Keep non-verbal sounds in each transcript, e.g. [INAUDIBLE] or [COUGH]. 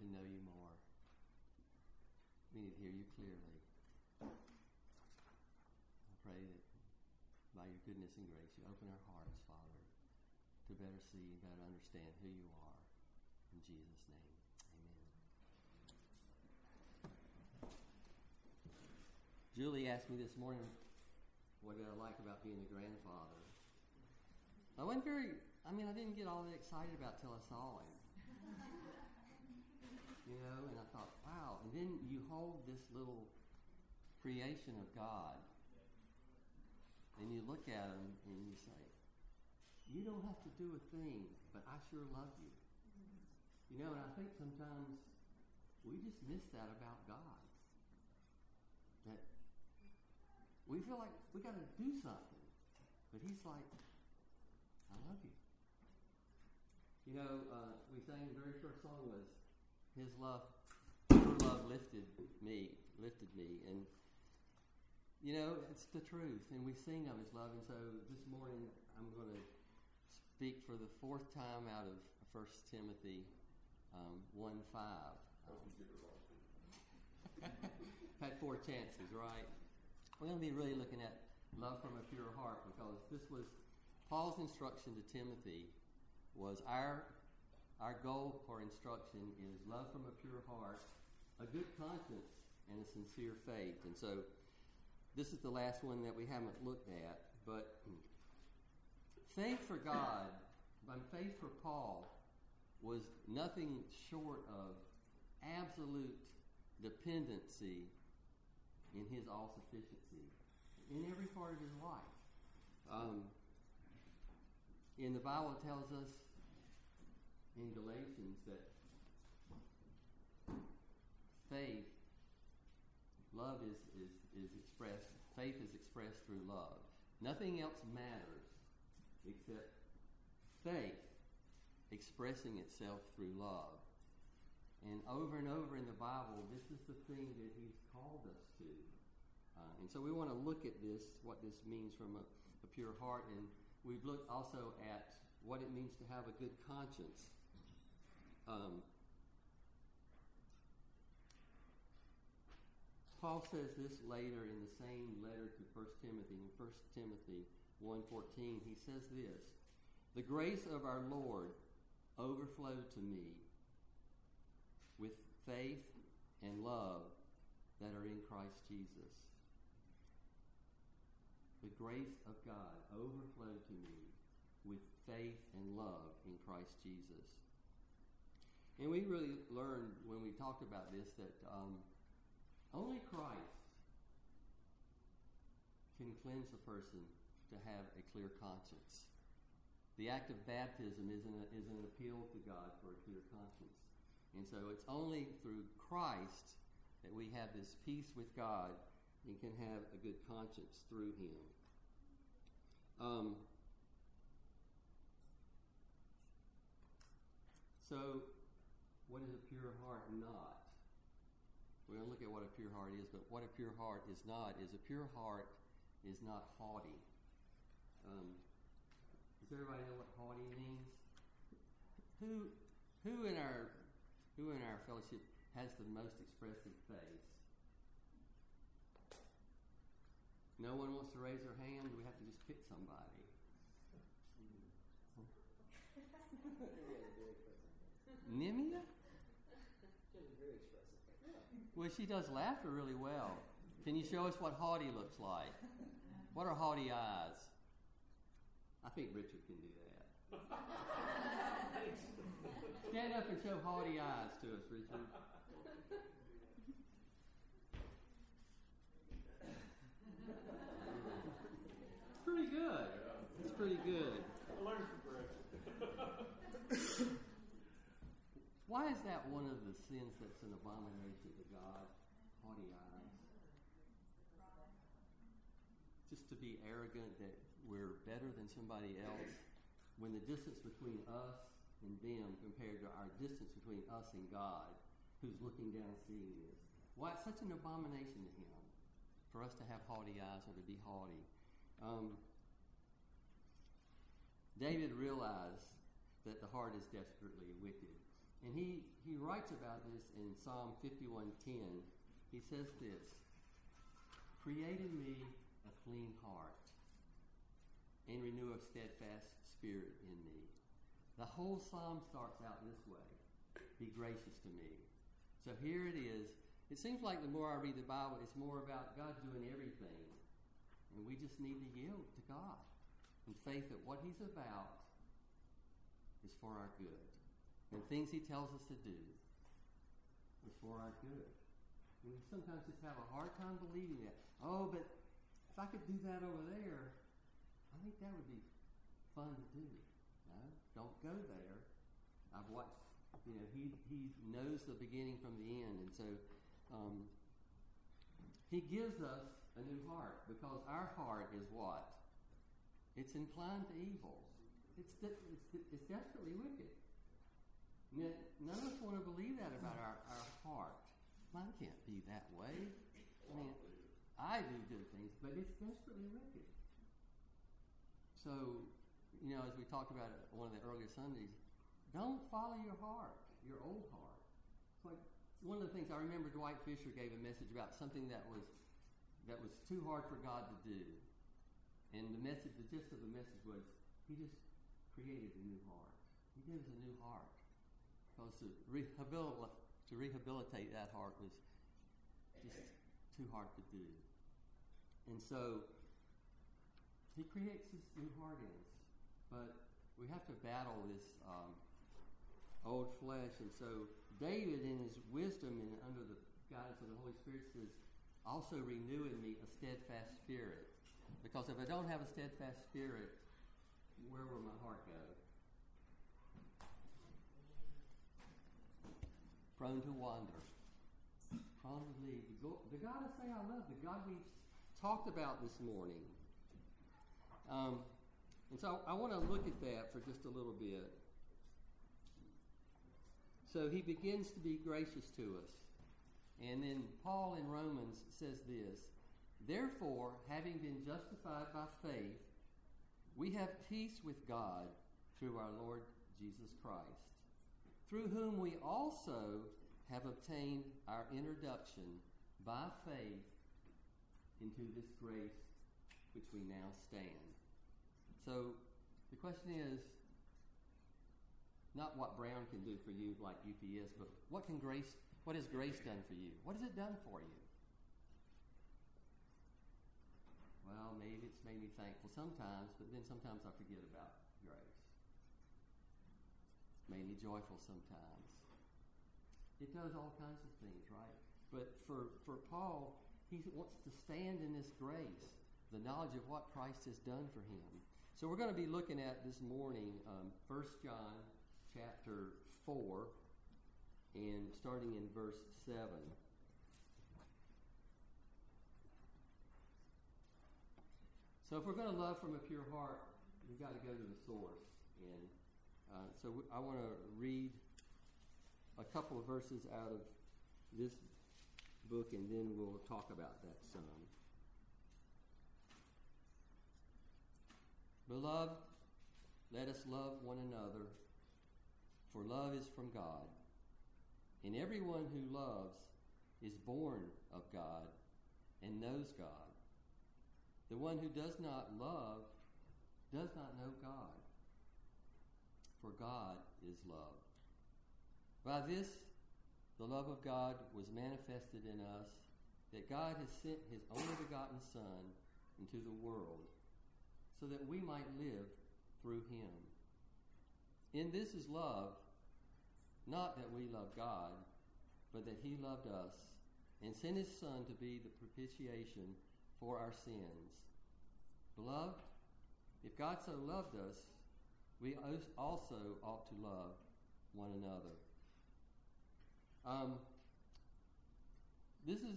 To know you more. We need to hear you clearly. I pray that by your goodness and grace, you open our hearts, Father, to better see and better understand who you are. In Jesus' name, amen. Julie asked me this morning, what did I like about being a grandfather? I wasn't very, I mean, I didn't get all that excited about till I saw him. You know, and I thought, wow. And then you hold this little creation of God, and you look at him and you say, you don't have to do a thing, but I sure love you. You know, and I think sometimes we just miss that about God. That we feel like we got to do something, but He's like, I love you. You know, uh, we sang the very first song was His love, Your love lifted me, lifted me, and you know it's the truth, and we sing of His love. And so this morning I'm going to speak for the fourth time out of First Timothy um, one five. [LAUGHS] Had four chances, right? We're going to be really looking at love from a pure heart because this was Paul's instruction to Timothy was our our goal for instruction is love from a pure heart, a good conscience, and a sincere faith. And so this is the last one that we haven't looked at, but faith for God, by faith for Paul, was nothing short of absolute dependency in his all sufficiency in every part of his life. Um, and the Bible tells us in Galatians that faith, love is, is, is expressed, faith is expressed through love. Nothing else matters except faith expressing itself through love. And over and over in the Bible, this is the thing that He's called us to. Uh, and so we want to look at this, what this means from a, a pure heart. And we've looked also at what it means to have a good conscience. Um, Paul says this later in the same letter to 1 Timothy, in 1 Timothy 1.14, he says this, The grace of our Lord overflowed to me with faith and love that are in Christ Jesus. The grace of God overflowed to me with faith and love in Christ Jesus. And we really learned when we talked about this that um, only Christ can cleanse a person to have a clear conscience. The act of baptism is an, is an appeal to God for a clear conscience. And so it's only through Christ that we have this peace with God and can have a good conscience through Him. Um, so, what is a pure heart not? We're going to look at what a pure heart is, but what a pure heart is not is a pure heart is not haughty. Um, does everybody know what haughty means? Who, who in our, who in our fellowship has the most expressive face? No one wants to raise their hand. We have to just pick somebody. [LAUGHS] Nimia? Well, she does laughter really well. Can you show us what haughty looks like? What are haughty eyes? I think Richard can do that. Stand up and show haughty eyes to us, Richard. pretty good. It's pretty good. Why is that one of the sins that's an abomination to God? Haughty eyes. Just to be arrogant that we're better than somebody else when the distance between us and them compared to our distance between us and God, who's looking down seeing this. Why it's such an abomination to him for us to have haughty eyes or to be haughty. Um, David realized that the heart is desperately wicked. And he, he writes about this in Psalm 51:10. He says this, "Create in me a clean heart, and renew a steadfast spirit in me." The whole psalm starts out this way: "Be gracious to me." So here it is. It seems like the more I read the Bible, it's more about God doing everything, and we just need to yield to God in faith that what He's about is for our good and things He tells us to do is for our good. And we sometimes just have a hard time believing that. Oh, but if I could do that over there, I think that would be fun to do. No, don't go there. I've watched, you know, he, he knows the beginning from the end. And so um, he gives us a new heart because our heart is what? It's inclined to evil. It's, de- it's, de- it's desperately wicked. None of us want to believe that about our, our heart. Mine can't be that way. I mean, I do good things, but it's desperately wicked. So, you know, as we talked about it one of the earlier Sundays, don't follow your heart, your old heart. It's like one of the things I remember Dwight Fisher gave a message about something that was that was too hard for God to do. And the message, the gist of the message was, He just created a new heart. He gives a new heart because to rehabilitate, to rehabilitate that heart was just too hard to do. And so he creates this new heart in us, but we have to battle this um, old flesh. And so David, in his wisdom and under the guidance of the Holy Spirit, says, "Also renew in me a steadfast spirit." Because if I don't have a steadfast spirit, where will my heart go? Prone to wander. The God I say I love, the God we've talked about this morning. Um, and so I want to look at that for just a little bit. So he begins to be gracious to us. And then Paul in Romans says this Therefore, having been justified by faith, we have peace with God through our Lord Jesus Christ through whom we also have obtained our introduction by faith into this grace which we now stand. So the question is not what Brown can do for you like UPS, but what can grace what has grace done for you? What has it done for you? Well, maybe it's made me thankful sometimes, but then sometimes I forget about me joyful sometimes. It does all kinds of things, right? But for, for Paul, he wants to stand in this grace, the knowledge of what Christ has done for him. So we're going to be looking at this morning um, 1 John chapter 4 and starting in verse 7. So if we're going to love from a pure heart, we've got to go to the source. And uh, so I want to read a couple of verses out of this book and then we'll talk about that some. Beloved, let us love one another, for love is from God. And everyone who loves is born of God and knows God. The one who does not love does not know God for God is love. By this, the love of God was manifested in us, that God has sent his only begotten Son into the world, so that we might live through him. In this is love, not that we love God, but that he loved us and sent his Son to be the propitiation for our sins. Beloved, if God so loved us, we also ought to love one another. Um, this is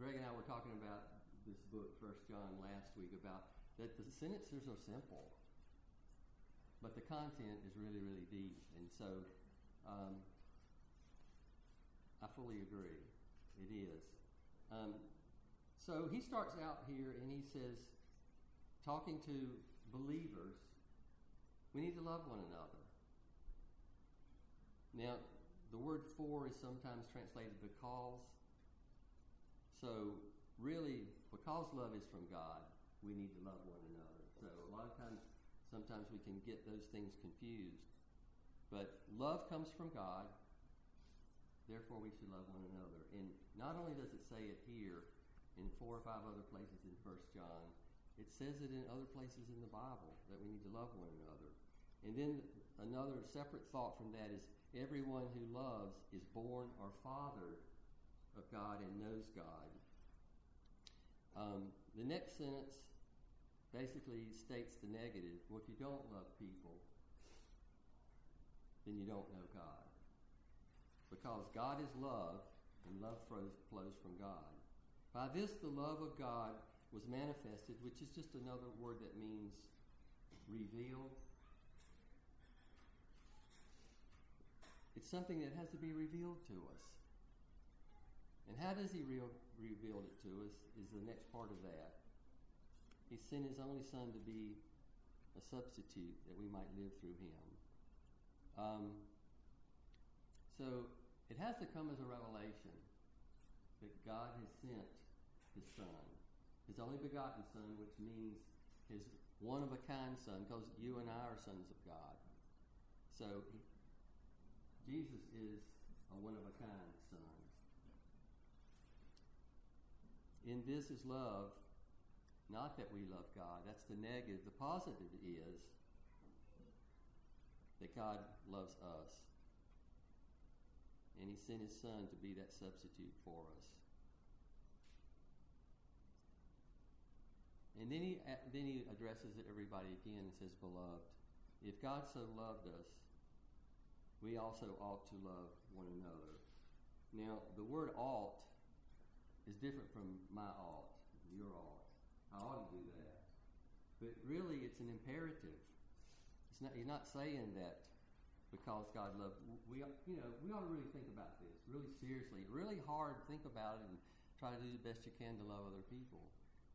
Greg and I were talking about this book, First John, last week about that the sentences are simple, but the content is really, really deep, and so um, I fully agree. It is. Um, so he starts out here and he says, talking to believers we need to love one another. Now, the word for is sometimes translated because. So, really, because love is from God, we need to love one another. So, a lot of times, sometimes we can get those things confused. But love comes from God, therefore, we should love one another. And not only does it say it here, in four or five other places in First John, it says it in other places in the Bible that we need to love one another. And then another separate thought from that is everyone who loves is born or fathered of God and knows God. Um, the next sentence basically states the negative. Well, if you don't love people, then you don't know God. Because God is love, and love flows, flows from God. By this, the love of God was manifested, which is just another word that means revealed. It's something that has to be revealed to us. And how does he re- reveal it to us is the next part of that. He sent his only son to be a substitute that we might live through him. Um, so it has to come as a revelation that God has sent his son, his only begotten son, which means his one of a kind son, because you and I are sons of God. So Jesus is a one of a kind son. In this is love, not that we love God. That's the negative. The positive is that God loves us. And he sent his son to be that substitute for us. And then he, uh, then he addresses everybody again and says, Beloved, if God so loved us, we also ought to love one another. Now, the word ought is different from my ought, your ought. I ought to do that. But really, it's an imperative. It's not, he's not saying that because God loved. We, you know, we ought to really think about this really seriously, really hard. Think about it and try to do the best you can to love other people.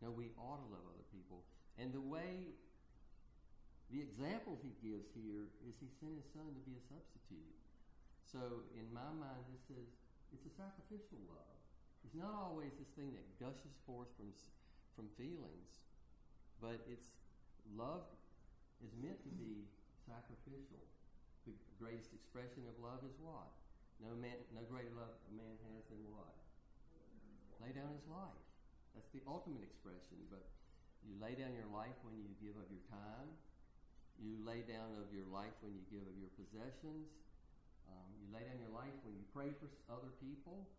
No, we ought to love other people. And the way, the example he gives here is he sent his son to be a substitute. So in my mind, this is it's a sacrificial love. It's not always this thing that gushes forth from from feelings, but it's love is meant to be sacrificial. The greatest expression of love is what? No man, no greater love a man has than what? Lay down his life. That's the ultimate expression. But you lay down your life when you give up your time. You lay down of your life when you give of your possessions. Um, you lay down your life when you pray for other people.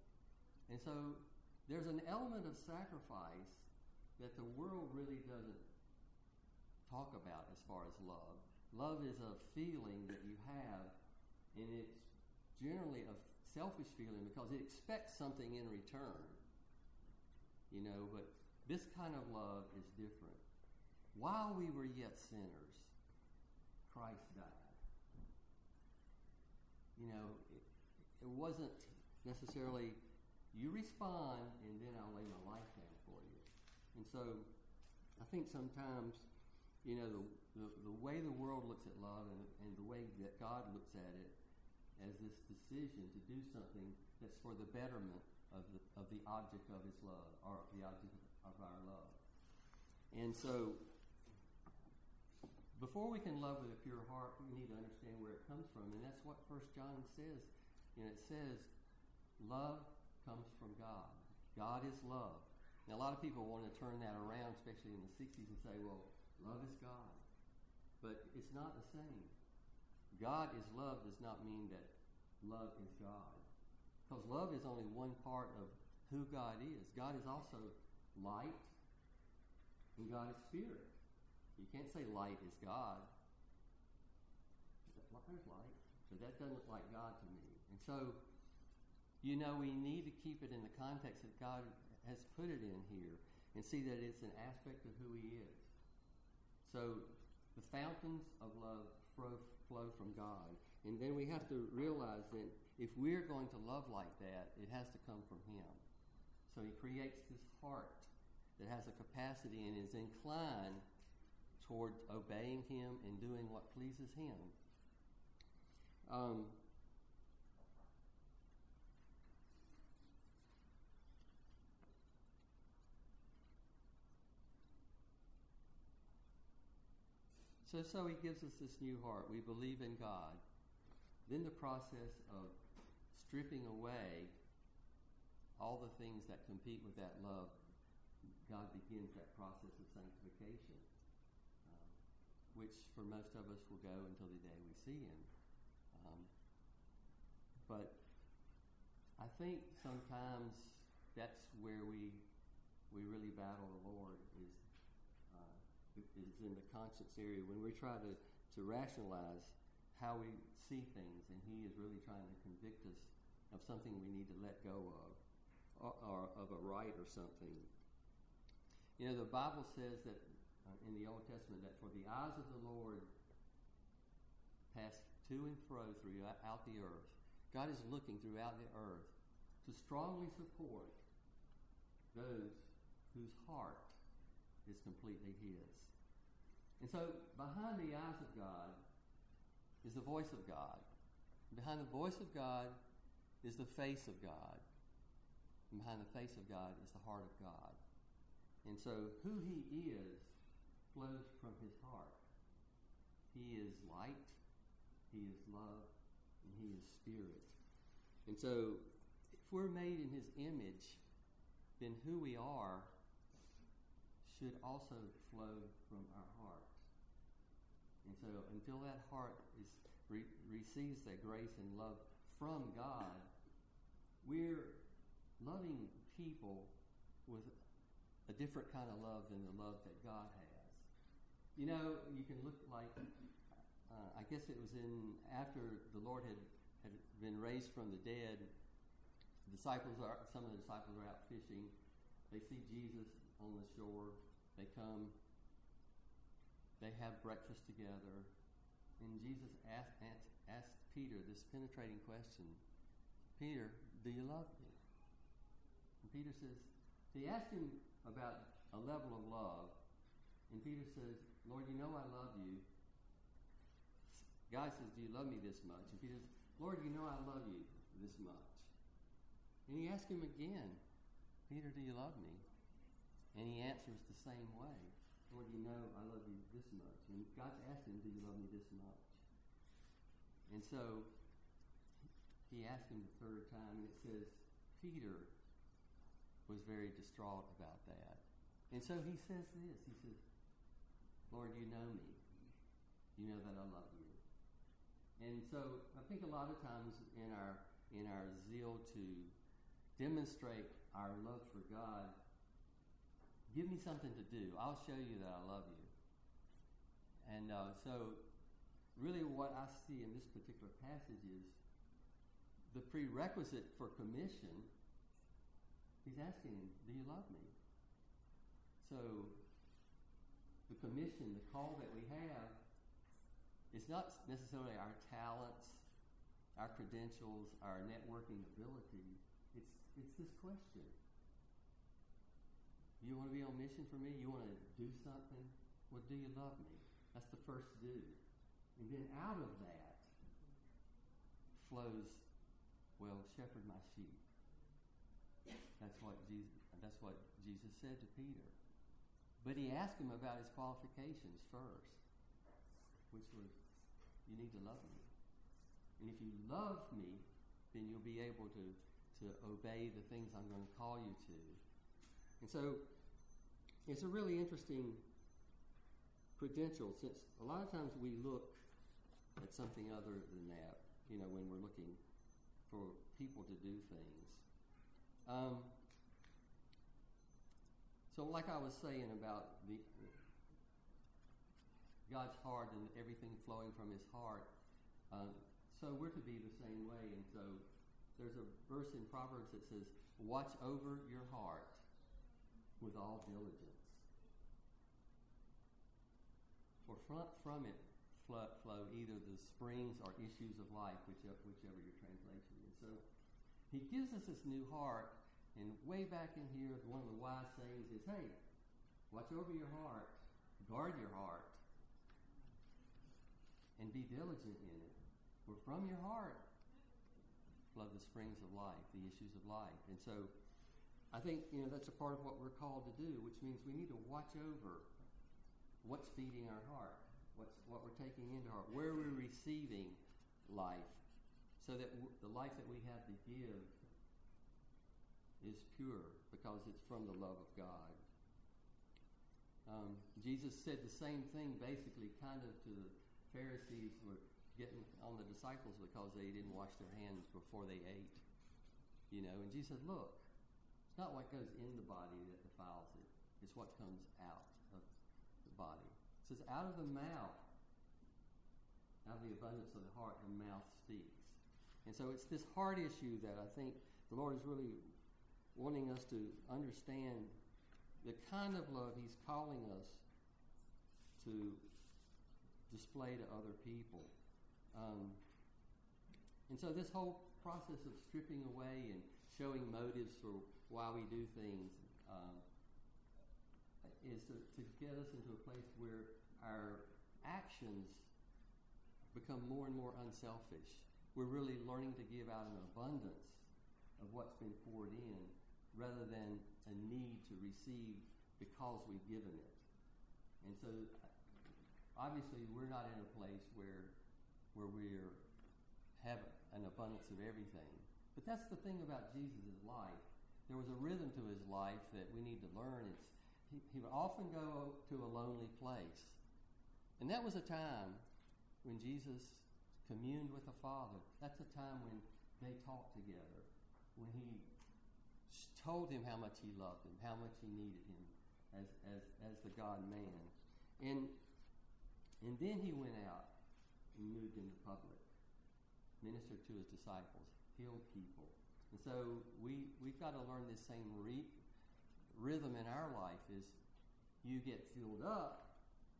And so there's an element of sacrifice that the world really doesn't talk about as far as love. Love is a feeling that you have, and it's generally a selfish feeling because it expects something in return you know, but this kind of love is different. While we were yet sinners, Christ died. You know, it, it wasn't necessarily you respond and then I'll lay my life down for you. And so I think sometimes, you know, the, the, the way the world looks at love and, and the way that God looks at it as this decision to do something that's for the betterment of the, of the object of his love, or the object of our love. And so, before we can love with a pure heart, we need to understand where it comes from. And that's what First John says. And it says, love comes from God. God is love. Now, a lot of people want to turn that around, especially in the 60s, and say, well, love is God. But it's not the same. God is love does not mean that love is God. Because love is only one part of who God is. God is also light, and God is spirit. You can't say light is God. There's light, but that doesn't look like God to me. And so, you know, we need to keep it in the context that God has put it in here and see that it's an aspect of who He is. So, the fountains of love flow from God. And then we have to realize that if we're going to love like that, it has to come from Him. So He creates this heart that has a capacity and is inclined toward obeying Him and doing what pleases Him. Um, So, so he gives us this new heart. We believe in God. Then the process of stripping away all the things that compete with that love, God begins that process of sanctification which for most of us will go until the day we see Him. Um, but I think sometimes that's where we we really battle the Lord is uh, is in the conscience area when we try to to rationalize how we see things, and He is really trying to convict us of something we need to let go of, or, or of a right or something. You know, the Bible says that uh, in the Old Testament that for the eyes of the Lord pass to and fro throughout the earth. God is looking throughout the earth to strongly support those whose heart is completely His. And so, behind the eyes of God is the voice of God. Behind the voice of God is the face of God. And behind the face of God is the heart of God. And so, who He is flows from His heart. He is light, He is love, and He is spirit. And so, if we're made in His image, then who we are should also flow from our heart. And so, until that heart is re- receives that grace and love from God, we're loving people with a different kind of love than the love that God has. You know, you can look like, uh, I guess it was in after the Lord had, had been raised from the dead. The disciples are some of the disciples are out fishing. They see Jesus on the shore. They come, they have breakfast together, and Jesus asked, asked, asked Peter this penetrating question Peter, do you love me? And Peter says, he asked him about a level of love, and Peter says, Lord, you know I love you. God says, Do you love me this much? And Peter says, Lord, you know I love you this much. And he asked him again, Peter, do you love me? And he answers the same way. Lord, you know I love you this much. And God's asked him, Do you love me this much? And so he asked him the third time, and it says, Peter was very distraught about that. And so he says this He says, Lord, you know me. You know that I love you. And so I think a lot of times in our in our zeal to demonstrate our love for God, Give me something to do. I'll show you that I love you. And uh, so, really, what I see in this particular passage is the prerequisite for commission. He's asking Do you love me? So, the commission, the call that we have, is not necessarily our talents, our credentials, our networking ability. It's, it's this question you want to be on mission for me? You want to do something? Well, do you love me? That's the first do. And then out of that flows, well, shepherd my sheep. That's what Jesus, that's what Jesus said to Peter. But he asked him about his qualifications first, which was, you need to love me. And if you love me, then you'll be able to, to obey the things I'm going to call you to. And so it's a really interesting credential since a lot of times we look at something other than that, you know, when we're looking for people to do things. Um, so, like I was saying about the God's heart and everything flowing from His heart, um, so we're to be the same way. And so, there's a verse in Proverbs that says, "Watch over your heart with all diligence. For from, it flow, flow either the springs or issues of life, whichever, whichever your translation is. So he gives us this new heart, and way back in here, one of the wise sayings is, hey, watch over your heart, guard your heart, and be diligent in it. For from your heart flow the springs of life, the issues of life. And so I think you know that's a part of what we're called to do, which means we need to watch over what's feeding our heart, what's what we're taking into our heart, where we're receiving life, so that w- the life that we have to give is pure because it's from the love of God. Um, Jesus said the same thing, basically, kind of to the Pharisees were getting on the disciples because they didn't wash their hands before they ate. You know, and Jesus said, "Look, it's not what goes in the body that defiles it; it's what comes out of the body." It says, "Out of the mouth, out of the abundance of the heart, the mouth speaks." And so it's this heart issue that I think the Lord is really wanting us to understand the kind of love He's calling us to display to other people. Um, and so this whole process of stripping away and showing motives for why we do things um, is to, to get us into a place where our actions become more and more unselfish. We're really learning to give out an abundance of what's been poured in rather than a need to receive because we've given it. And so obviously we're not in a place where where we're have an abundance of everything. But that's the thing about Jesus' life. There was a rhythm to his life that we need to learn. It's he, he would often go to a lonely place. And that was a time when Jesus communed with the Father. That's a time when they talked together, when he told him how much he loved him, how much he needed him as, as, as the God man. And, and then he went out and moved into public, ministered to his disciples, healed people. And so we, we've got to learn this same re- rhythm in our life is you get filled up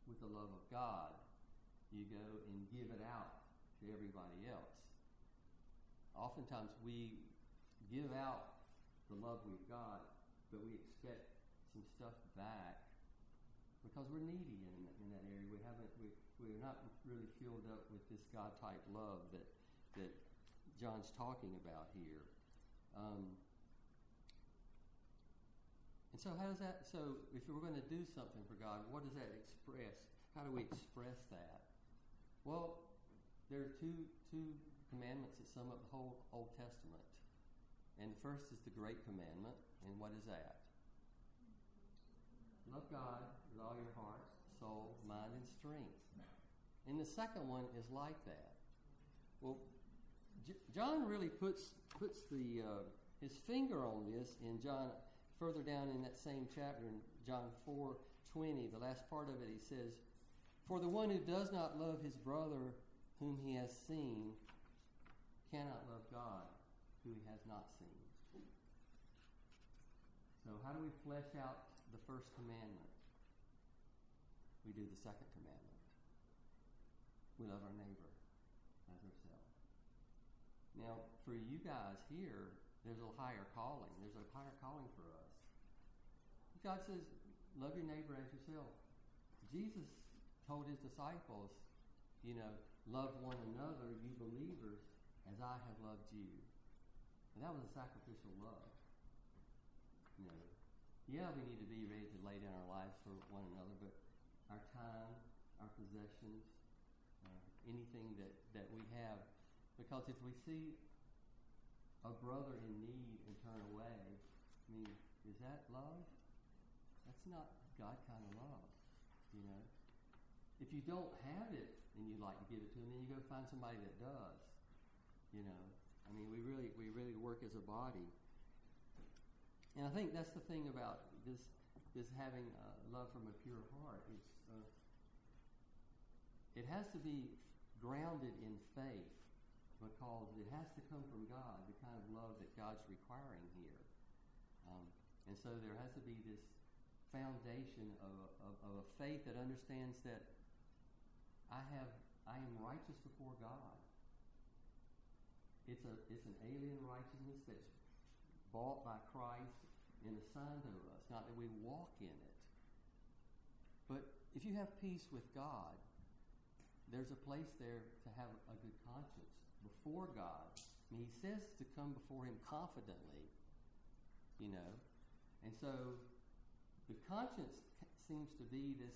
with the love of God. You go and give it out to everybody else. Oftentimes we give out the love we've got, but we expect some stuff back because we're needy in, in that area. We haven't, we, we're not really filled up with this God type love that, that John's talking about here. Um, and so, how does that? So, if we're going to do something for God, what does that express? How do we express that? Well, there are two two commandments that sum up the whole Old Testament, and the first is the Great Commandment, and what is that? Love God with all your heart, soul, mind, and strength. And the second one is like that. Well, J- John really puts puts the uh, his finger on this in John further down in that same chapter in John four twenty. The last part of it, he says, "For the one who does not love his brother whom he has seen cannot love God who he has not seen." So, how do we flesh out the first commandment? We do the second commandment. We love our neighbor as ourselves. Now, for you guys here, there's a higher calling. There's a higher calling for us. God says, love your neighbor as yourself. Jesus told his disciples, you know, love one another, you believers, as I have loved you. And that was a sacrificial love. You know, yeah, we need to be ready to lay down our lives for one another, but our time, our possessions, uh, anything that, that we have, because if we see a brother in need and turn away, I mean, is that love? That's not God kind of love, you know. If you don't have it and you'd like to give it to them, then you go find somebody that does. You know, I mean, we really work as a body, and I think that's the thing about this this having uh, love from a pure heart. It's uh, it has to be grounded in faith because it has to come from God, the kind of love that God's requiring here. Um, and so there has to be this foundation of, of, of a faith that understands that I have I am righteous before God. It's a it's an alien righteousness that's bought by Christ and assigned to us, not that we walk in it. But if you have peace with God, there's a place there to have a good conscience before God. I mean, he says to come before him confidently, you know. And so the conscience seems to be this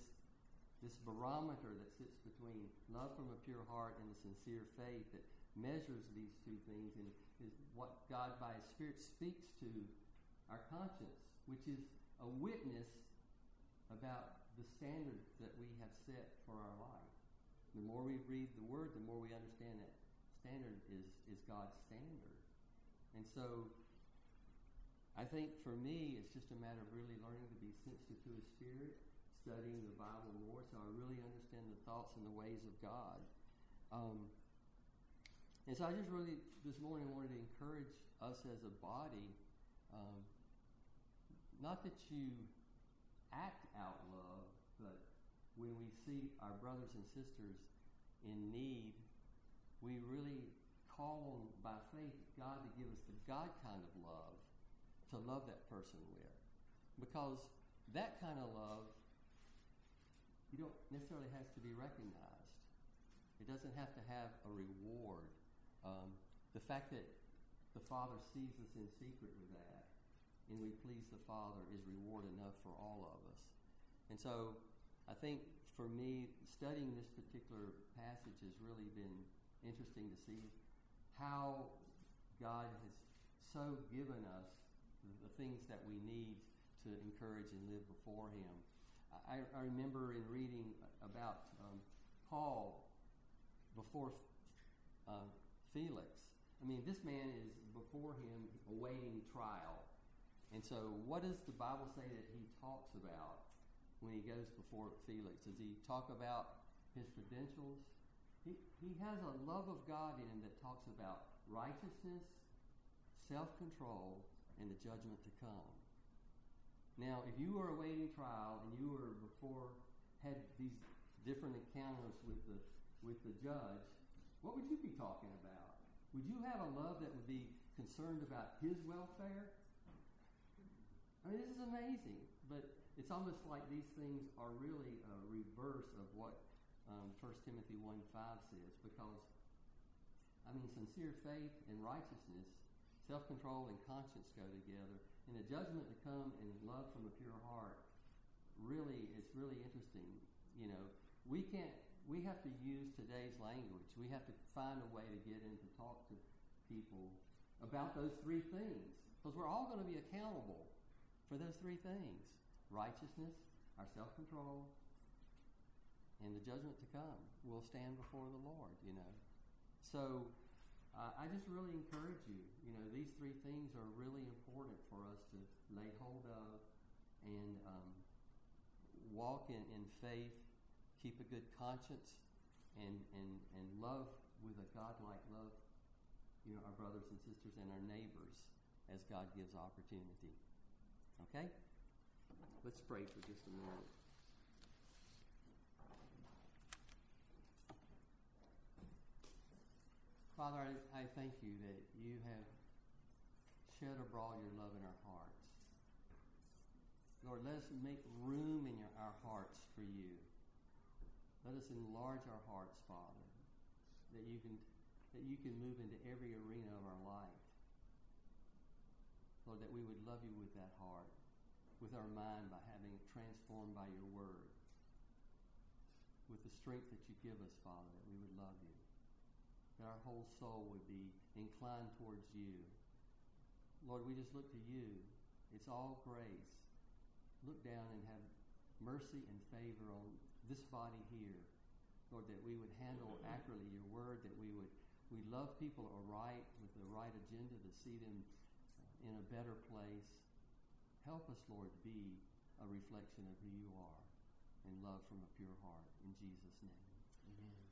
this barometer that sits between love from a pure heart and a sincere faith that measures these two things and is what God by His Spirit speaks to our conscience, which is a witness about the standard that we have set for our life. The more we read the Word, the more we understand that standard is, is God's standard. And so I think for me, it's just a matter of really learning to be sensitive to His Spirit, studying the Bible more so I really understand the thoughts and the ways of God. Um, and so I just really, this morning, wanted to encourage us as a body, um, not that you act out love, but when we see our brothers and sisters in need, we really call on, by faith, God to give us the God kind of love to love that person with. Because that kind of love, you don't necessarily has to be recognized. It doesn't have to have a reward. Um, the fact that the Father sees us in secret with that, and we please the Father, is reward enough for all of us. And so, I think for me, studying this particular passage has really been interesting to see how God has so given us the things that we need to encourage and live before Him. I, I remember in reading about um, Paul before uh, Felix. I mean, this man is before him awaiting trial. And so, what does the Bible say that he talks about when he goes before Felix? Does he talk about his credentials? He, he has a love of God in him that talks about righteousness, self control, and the judgment to come. Now, if you are awaiting trial and you were before had these different encounters with the with the judge, what would you be talking about? Would you have a love that would be concerned about his welfare? I mean, this is amazing, but it's almost like these things are really a reverse of what um, 1 Timothy 1 5 says, because, I mean, sincere faith and righteousness Self-control and conscience go together. And the judgment to come and love from a pure heart, really, it's really interesting. You know, we can't, we have to use today's language. We have to find a way to get in to talk to people about those three things. Because we're all going to be accountable for those three things. Righteousness, our self-control, and the judgment to come. We'll stand before the Lord, you know. So uh, I just really encourage you. You know, these three things are really important for us to lay hold of and um, walk in, in faith, keep a good conscience, and, and, and love with a God-like love, you know, our brothers and sisters and our neighbors as God gives opportunity. Okay? Let's pray for just a moment. Father, I, I thank you that you have shed abroad your love in our hearts. Lord, let us make room in your, our hearts for you. Let us enlarge our hearts, Father, that you can that you can move into every arena of our life. Lord, that we would love you with that heart, with our mind by having it transformed by your word, with the strength that you give us, Father, that we would love you that our whole soul would be inclined towards you. Lord, we just look to you. It's all grace. Look down and have mercy and favor on this body here. Lord, that we would handle accurately your word, that we would we love people aright with the right agenda to see them in a better place. Help us, Lord, be a reflection of who you are and love from a pure heart. In Jesus' name. Amen.